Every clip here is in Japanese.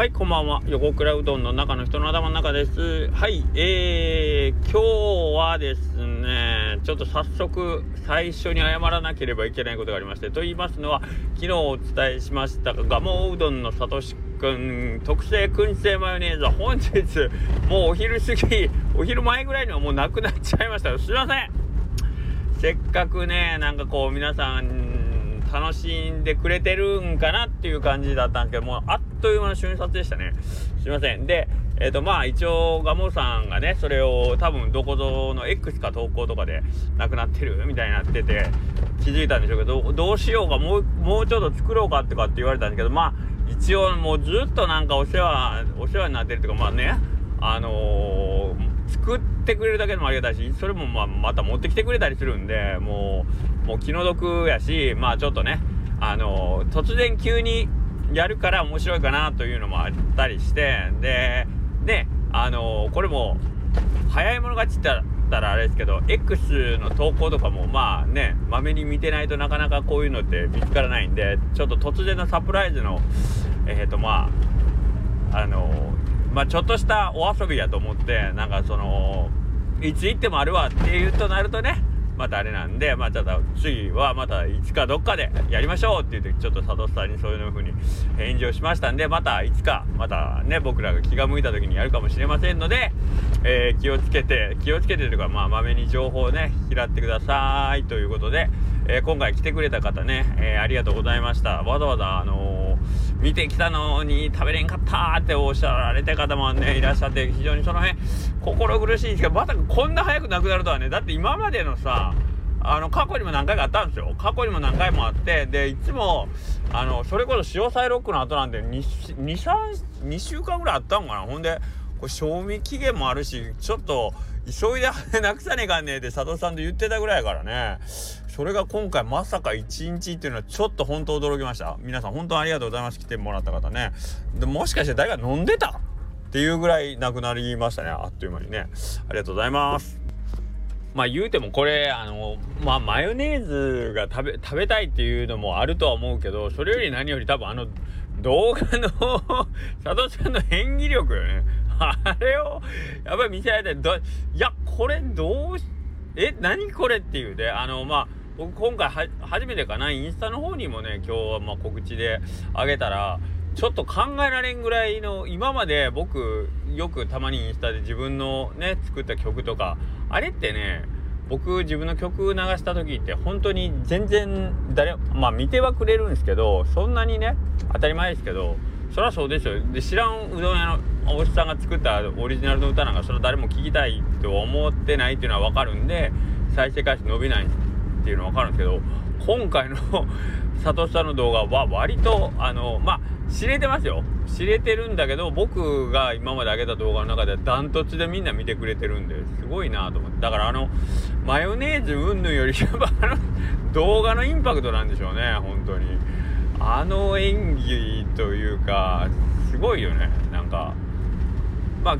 はい、こんばんは。横倉うどんの中の人の頭の中です。はい、えー、今日はですね、ちょっと早速、最初に謝らなければいけないことがありまして、と言いますのは、昨日お伝えしましたが、ガモうどんのさとしくん、特製燻製マヨネーズは本日、もうお昼過ぎ、お昼前ぐらいにはもうなくなっちゃいました。すいませんせっかくね、なんかこう、皆さん、楽しんでくれてるんかなっていう感じだったんですけどもあっという間の瞬殺でしたね。すいません。でえっ、ー、とまあ一応ガモさんがねそれを多分どこぞの X か投稿とかでなくなってるみたいになってて気づいたんでしょうけどどうしようかもうもうちょっと作ろうかってかって言われたんですけどまあ一応もうずっとなんかお世話お世話になってるっていうかまあねあのー、作ってくれるだけでもありがたいしそれもまあまた持ってきてくれたりするんでもうもう気の毒やしまあちょっとねあの、突然急にやるから面白いかなというのもあったりしてでであの、これも早い者勝ちって言ったらあれですけど X の投稿とかもまあねまめに見てないとなかなかこういうのって見つからないんでちょっと突然のサプライズのえっ、ー、とまああのまあ、ちょっとしたお遊びやと思ってなんかそのいつ行ってもあるわっていうとなるとねまたあれなんでまあちょっと次はまたいつかどっかでやりましょうって言ってちょっと佐藤さんにそういう風に返事をしましたんでまたいつかまたね僕らが気が向いた時にやるかもしれませんので、えー、気をつけて気をつけてというかまあまめに情報をね拾ってくださいということで、えー、今回来てくれた方ね、えー、ありがとうございました。わざわざあの見てきたのに食べれんかったっておっしゃられた方もねいらっしゃって非常にその辺心苦しいんですけどまさかこんな早くなくなるとはねだって今までのさあの過去にも何回かあったんですよ。過去にも何回もあってでいつもあのそれこそ潮騒ロックの後なんで23 2週間ぐらいあったんかな。ほんでこれ賞味期限もあるしちょっと急いでなくさねえかんねえって佐藤さんと言ってたぐらいやからね。それが今回まさか1日っていうのはちょっと本当驚きました。皆さん本当にありがとうございます。来てもらった方ね。でもしかして誰か飲んでたっていうぐらいなくなりましたね。あっという間にね。ありがとうございます。まあ言うてもこれあのまあマヨネーズが食べ食べたいっていうのもあるとは思うけどそれより何より多分あの動画の 佐藤さんの演技力よね。あれをやっぱり見せられてどいやこれどうしえ何これっていうであのまあ僕今回は初めてかな。インスタの方にもね今日はま告知であげたらちょっと考えられんぐらいの今まで僕よくたまにインスタで自分のね作った曲とかあれってね僕自分の曲流した時って本当に全然誰まあ見てはくれるんですけどそんなにね当たり前ですけどそりゃそうですよ。で知らんうどん屋のおじさんが作ったオリジナルの歌なんかそれ誰も聴きたいと思ってないっていうのは分かるんで再生回数伸びないっていうのは分かるんですけど今回の 佐藤さんの動画は割とあのまあ知れてますよ。知れてるんだけど僕が今まで上げた動画の中ではダントツでみんな見てくれてるんですごいなと思って。だからあのマヨネーズうんぬんよりやっぱあの動画のインパクトなんでしょうね本当に。あの演技というかすごいよね。なんかまあ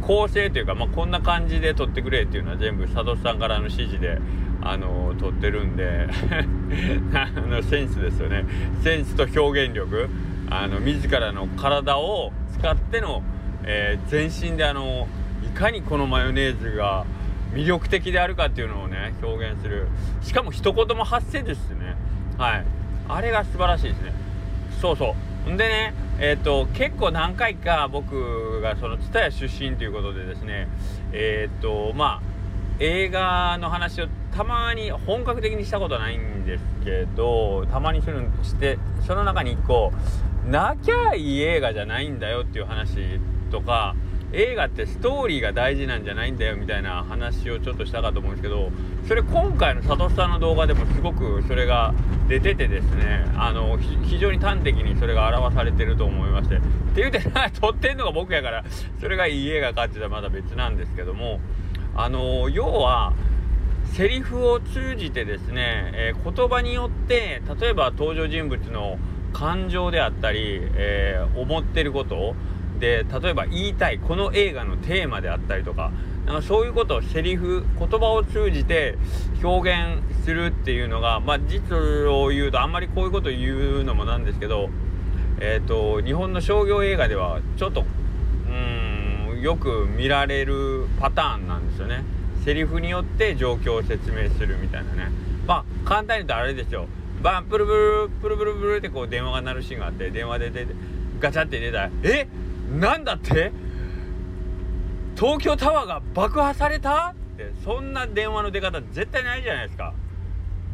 構成というか、まあ、こんな感じで撮ってくれっていうのは全部佐藤さんからの指示であの撮ってるんで あのセンスですよね。センスと表現力あの自らの体を使っての、えー、全身であのいかにこのマヨネーズが魅力的であるかっていうのをね表現する。しかも一言も発せですね。はい。あれが素晴らしいですね。そうそう。んでねえっ、ー、と結構何回か僕がその蔦屋出身ということでですねえっ、ー、とまあ映画の話をたまに本格的にしたことはないんですけどたまにするしてその中に1個なきゃいい映画じゃないんだよっていう話とか映画ってストーリーが大事なんじゃないんだよみたいな話をちょっとしたかと思うんですけどそれ今回の佐藤さんの動画でもすごくそれが出ててですねあの非常に端的にそれが表されてると思いましてって言うて撮ってんのが僕やからそれがいい映画かって言ったらまだ別なんですけどもあの要はセリフを通じてですね、えー、言葉によって例えば登場人物の感情であったり、えー、思ってることで例えば言いたいこの映画のテーマであったりとかなんかそういうことをセリフ言葉を通じて表現するっていうのがまあ実を言うとあんまりこういうこと言うのもなんですけどえーと、日本の商業映画ではちょっとうんよく見られるパターンなんですよね。セリフによって状況を説明するみたいなね。まあ簡単に言うとあれですよ。バンプルブルプルブルブルってこう電話が鳴るシーンがあって電話で出てガチャって出たら「えなんだって？東京タワーが爆破された?」ってそんな電話の出方絶対ないじゃないですか。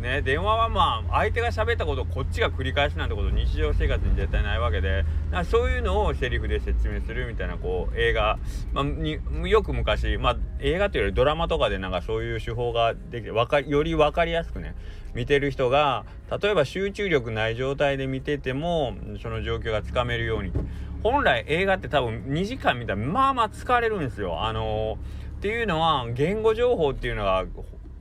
ね、電話はまあ相手が喋ったことをこっちが繰り返すなんてこと日常生活に絶対ないわけで。だからそういうのをセリフで説明するみたいなこう映画、まあ、によく昔、まあ、映画というよりドラマとかでなんかそういう手法ができてかより分かりやすくね見てる人が例えば集中力ない状態で見ててもその状況がつかめるように。本来映画って多分2時間見たらまあまあ疲れるんですよ。あのー、っていうのは言語情報っていうのが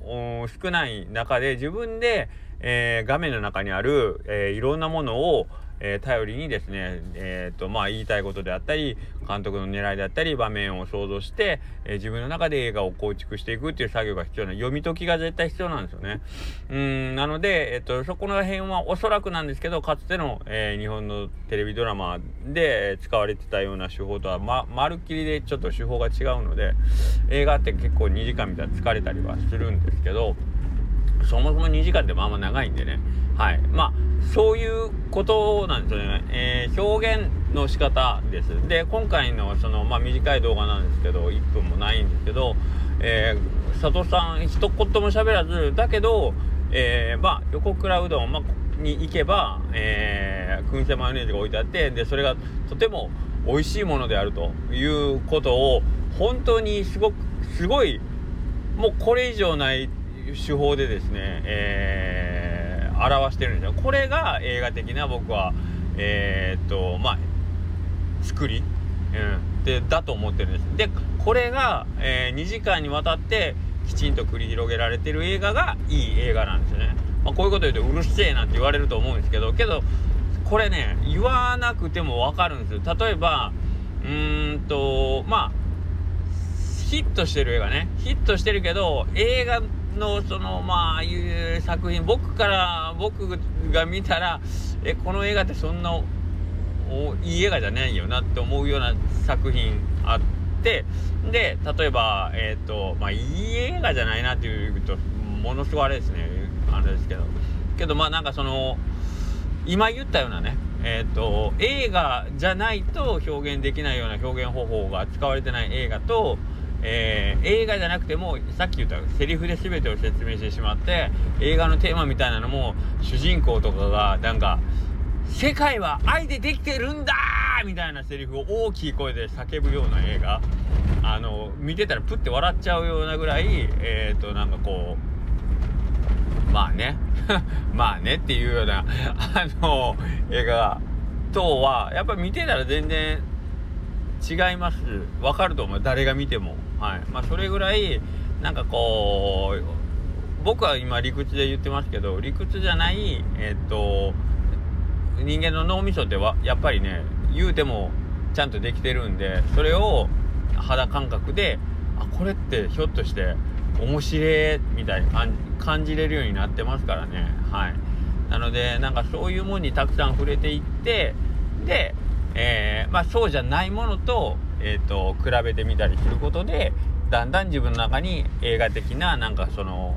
少ない中で自分で、えー、画面の中にある、えー、いろんなものを、えー、頼りにですね、えーとまあ、言いたいことであったり監督の狙いであったり場面を想像して、えー、自分の中で映画を構築していくっていう作業が必要な読み解きが絶対必要なんですよね。うんなので、えーと、そこの辺はおそらくなんですけどかつての、えー、日本のテレビドラマで使われてたような手法とはままるっきりでちょっと手法が違うので映画って結構2時間見たら疲れたりはするんですけど。そもそも2時間ってまあまあ長いんでね。はい。まあ、そういうことなんですよね。えー、表現の仕方です。で、今回のその、まあ短い動画なんですけど、1分もないんですけど、えー、佐藤さん一言も喋らず、だけど、えー、まあ、横倉うどん、まあ、に行けば、えー、燻製マヨネーズが置いてあって、で、それがとても美味しいものであるということを、本当にすごく、すごい、もうこれ以上ない手法でですね、えー、表してるんですよ。これが映画的な僕は、えー、っと、まあ、作り、うん、で、だと思ってるんです。で、これが、えー、2時間にわたってきちんと繰り広げられてる映画がいい映画なんですよね。まあ、こういうこと言うとうるせえなんて言われると思うんですけど、けど、これね、言わなくてもわかるんですよ。例えば、うーんと、まあ、ヒットしてる映画ね。ヒットしてるけど、映画のそのまあいう作品僕から僕が見たらえこの映画ってそんないい映画じゃないよなって思うような作品あってで例えばえっ、ー、とまあいい映画じゃないなっていうとものすごいあれですねあれですけど。けどまあなんかその今言ったようなねえっ、ー、と映画じゃないと表現できないような表現方法が使われてない映画とえー、映画じゃなくてもさっき言ったセリフで全てを説明してしまって映画のテーマみたいなのも主人公とかがなんか「世界は愛でできてるんだ!」みたいなセリフを大きい声で叫ぶような映画。あの見てたらプッて笑っちゃうようなぐらいえっ、ー、となんかこうまあね。まあねっていうようなあの映画等はやっぱ見てたら全然違います。わかると思う。誰が見ても。はい。まあそれぐらいなんかこう僕は今理屈で言ってますけど理屈じゃないえっと人間の脳みそってはやっぱりね言うてもちゃんとできてるんでそれを肌感覚であこれってひょっとして面白いみたいに感じれるようになってますからね。はい。なのでなんかそういうもんにたくさん触れていってでえー、まあ、そうじゃないものと,、えーと、比べてみたりすることでだんだん自分の中に映画的ななんかその、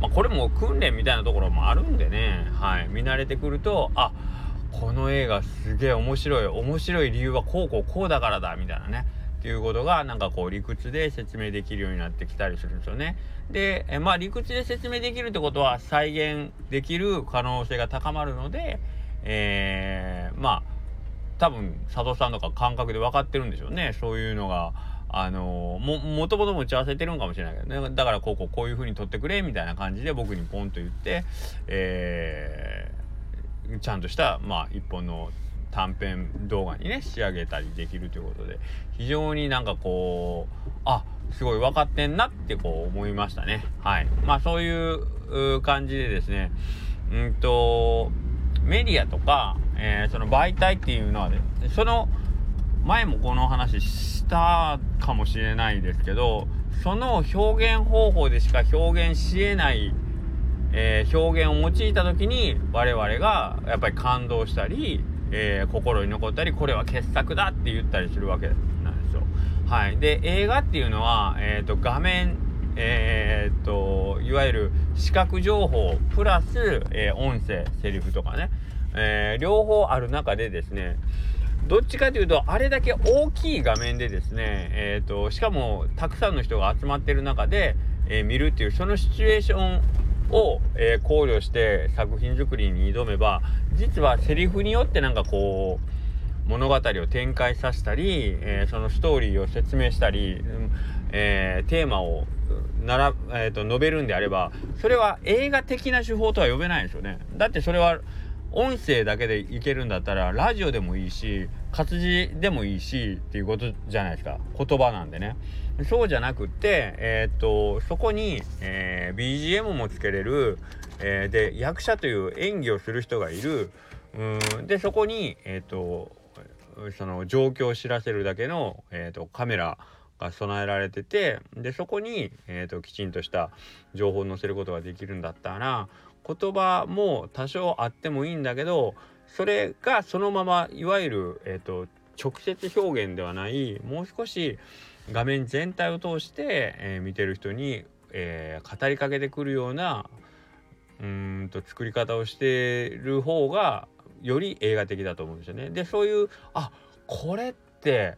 まあ、これも訓練みたいなところもあるんでね、はい、見慣れてくるとあこの映画すげえ面白い。面白い理由はこうこうこうだからだみたいなね。っていうことがなんかこう理屈で説明できるようになってきたりするんですよね。で、えまあ理屈で説明できるってことは再現できる可能性が高まるので、えー、まあ多分佐藤さんとか感覚で分かってるんでしょうね。そういうのが。あのももともと持ち合わせてるんかもしれないけどね。だからこうこうこういう風に撮ってくれみたいな感じで僕にポンと言って、えー、ちゃんとした、まあ、一本の短編動画にね仕上げたりできるということで非常になんかこうあすごい分かってんなってこう思いましたね。はい。まあそういう感じでですね。うんとメディアとかえー、その媒体っていうのはねその前もこの話したかもしれないですけどその表現方法でしか表現しえない、えー、表現を用いた時に我々がやっぱり感動したりえー、心に残ったりこれは傑作だって言ったりするわけなんですよ。はい、で映画っていうのは、えーと、画面えー、っといわゆる視覚情報プラス、えー、音声セリフとかね、えー、両方ある中でですねどっちかというとあれだけ大きい画面でですね、えーと、しかもたくさんの人が集まってる中で、えー、見るっていうそのシチュエーションを、えー、考慮して作品作りに挑めば実はセリフによってなんかこう物語を展開させたり、えー、そのストーリーを説明したり、えー、テーマをなら、えーと述べるんであればそれは映画的な手法とは呼べないんですよね。だってそれは音声だけでいけるんだったらラジオでもいいし活字でもいいしっていうことじゃないですか。言葉なんでね。そうじゃなくってえー、っとそこに、えー、BGM もつけれる、えー、で役者という演技をする人がいる。うんでそこにえっとその状況を知らせるだけの、えーと、カメラが備えられててでそこに、えーときちんとした情報を載せることができるんだったら言葉も多少あってもいいんだけどそれがそのままいわゆる、えーと、直接表現ではないもう少し画面全体を通して、えー、見てる人に、えー、語りかけてくるようなうんと作り方をしてる方がより映画的だと思うんですよね。でそういうあこれって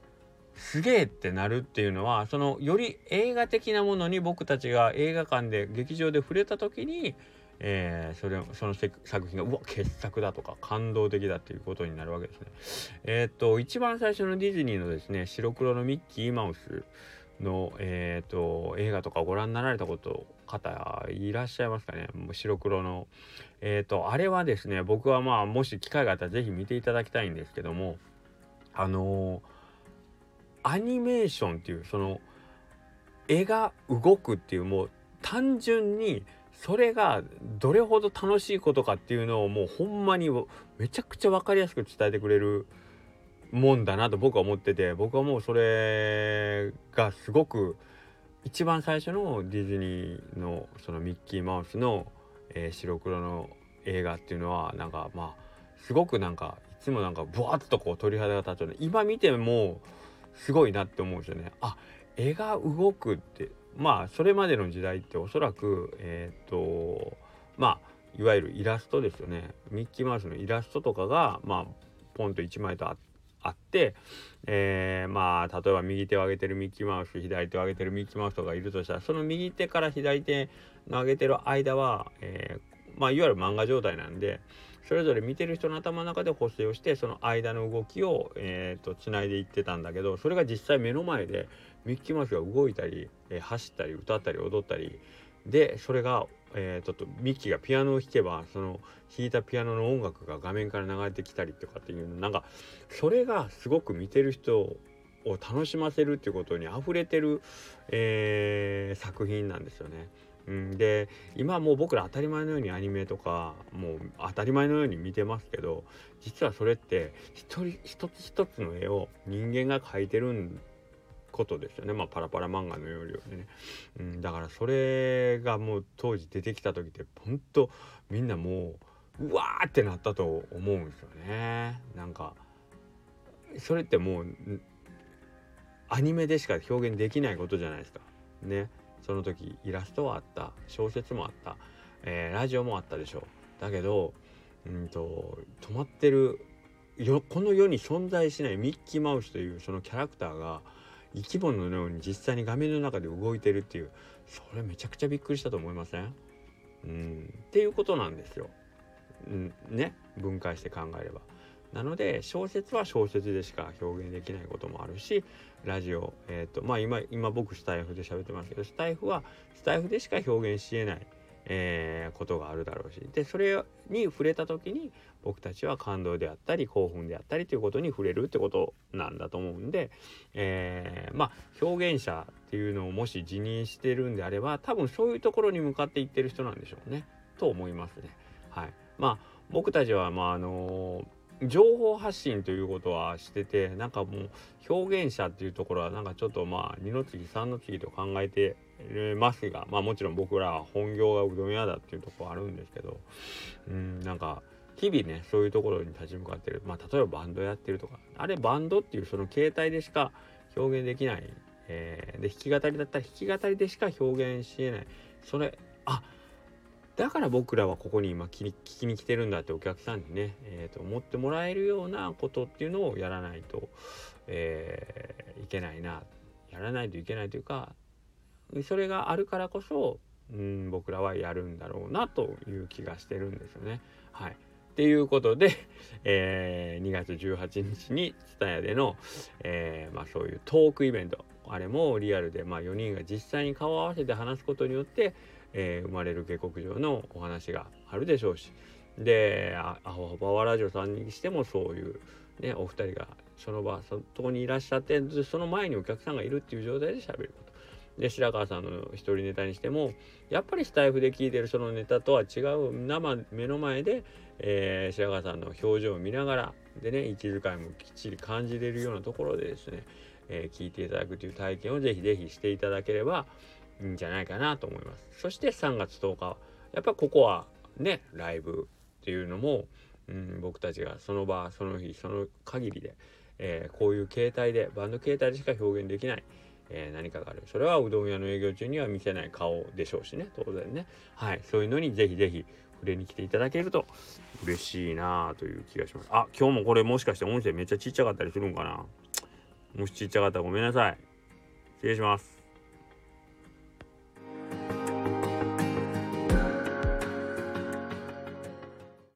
すげえってなるっていうのはそのより映画的なものに僕たちが映画館で劇場で触れた時にえー、それその作品がうわ傑作だとか感動的だっていうことになるわけですね。えー、っと一番最初のディズニーのですね白黒のミッキーマウスの、えー、っと映画とかご覧になられたこと方いらっしゃいますかね？もう白黒の。えっとあれはですね僕はまあもし機会があったら是非見ていただきたいんですけどもあのアニメーションっていうその絵が動くっていうもう単純にそれがどれほど楽しいことかっていうのをもうほんまにめちゃくちゃ分かりやすく伝えてくれるもんだなと僕は思ってて僕はもうそれがすごく一番最初のディズニーのそのミッキーマウスの、えー、白黒の映画っていうのはなんかまあすごくなんかいつもなんかブワッとこう鳥肌が立つような今見てもすごいなって思うんですよね。あ絵が動くってまあそれまでの時代っておそらくえっ、とまあいわゆるイラストですよね。ミッキーマウスのイラストとかがまあポンと1枚とあって、えー、まあ例えば右手を上げてるミッキーマウス左手を上げてるミッキーマウスとかいるとしたらその右手から左手の上げてる間は、えー、まあいわゆる漫画状態なんでそれぞれ見てる人の頭の中で補正をしてその間の動きを、えーと、つないでいってたんだけどそれが実際目の前でミッキーマウスが動いたり、えー、走ったり歌ったり踊ったりでそれが、えー、ちょっとミッキーがピアノを弾けばその弾いたピアノの音楽が画面から流れてきたりとかっていうなんかそれがすごく見てる人を楽しませるっていうことに溢れてる、えー、作品なんですよね。うん、で今もう僕ら当たり前のようにアニメとかもう当たり前のように見てますけど実はそれって一人一つ一つの絵を人間が描いてることですよね。まあパラパラ漫画の要領でね、うん、だからそれがもう当時出てきた時ってほんとみんなもううわーってなったと思うんですよね。なんかそれってもうアニメでしか表現できないことじゃないですか。ね。その時イラストはあった小説もあった、えー、ラジオもあったでしょう。だけどうんと止まってるよこの世に存在しないミッキーマウスというそのキャラクターが生き物のように実際に画面の中で動いてるっていうそれめちゃくちゃびっくりしたと思いません？うん。っていうことなんですよ。うん。ね？分解して考えれば。なので小説は小説でしか表現できないこともあるしラジオえ、ー、とまあ今今僕スタイフで喋ってますけどスタイフはスタイフでしか表現しえない、えー、ことがあるだろうしでそれに触れた時に僕たちは感動であったり興奮であったりということに触れるってことなんだと思うんで、えー、まあ表現者っていうのをもし辞任してるんであれば多分そういうところに向かっていってる人なんでしょうねと思いますね。はい、まあ僕たちはまああのー情報発信ということはしててなんかもう表現者っていうところはなんかちょっとまあ2の次3の次と考えてますがまあもちろん僕らは本業がうどん屋だっていうところあるんですけどうんなんか日々ねそういうところに立ち向かってる。まあ例えばバンドやってるとか。あれバンドっていうその形態でしか表現できない、えー、で弾き語りだったら弾き語りでしか表現しえない。それあっだから僕らはここに今聞きに来てるんだってお客さんにね、えー、と思ってもらえるようなことっていうのをやらないと、えー、いけないなやらないといけないというかそれがあるからこそ、うん、僕らはやるんだろうなという気がしてるんですよね。はいっていうことで、えー、2月18日に TSUTAYA での、えー、まあ、そういうトークイベントあれもリアルで、まあ、4人が実際に顔を合わせて話すことによって、えー、生まれる下克上のお話があるでしょうしでアホバワラジオさんにしてもそういう、ね、お二人がその場そこにいらっしゃってその前にお客さんがいるっていう状態で喋ること。で白川さんの一人ネタにしてもやっぱりスタイフで聞いてるそのネタとは違う生目の前で、えー、白川さんの表情を見ながらでね息遣いもきっちり感じれるようなところでですね、えー、聞いていただくという体験をぜひぜひしていただければんじゃないかなと思います。そして3月10日やっぱここはねライブっていうのも、うん、僕たちがその場その日その限りで、えー、こういう形態でバンド形態でしか表現できない。えー、何かがある。それはうどん屋の営業中には見せない顔でしょうしね当然ね。はいそういうのにぜひぜひ触れに来ていただけると嬉しいなという気がします。あ今日もこれもしかして音声めっちゃちっちゃかったりするんかな？もしちっちゃかったらごめんなさい。失礼します。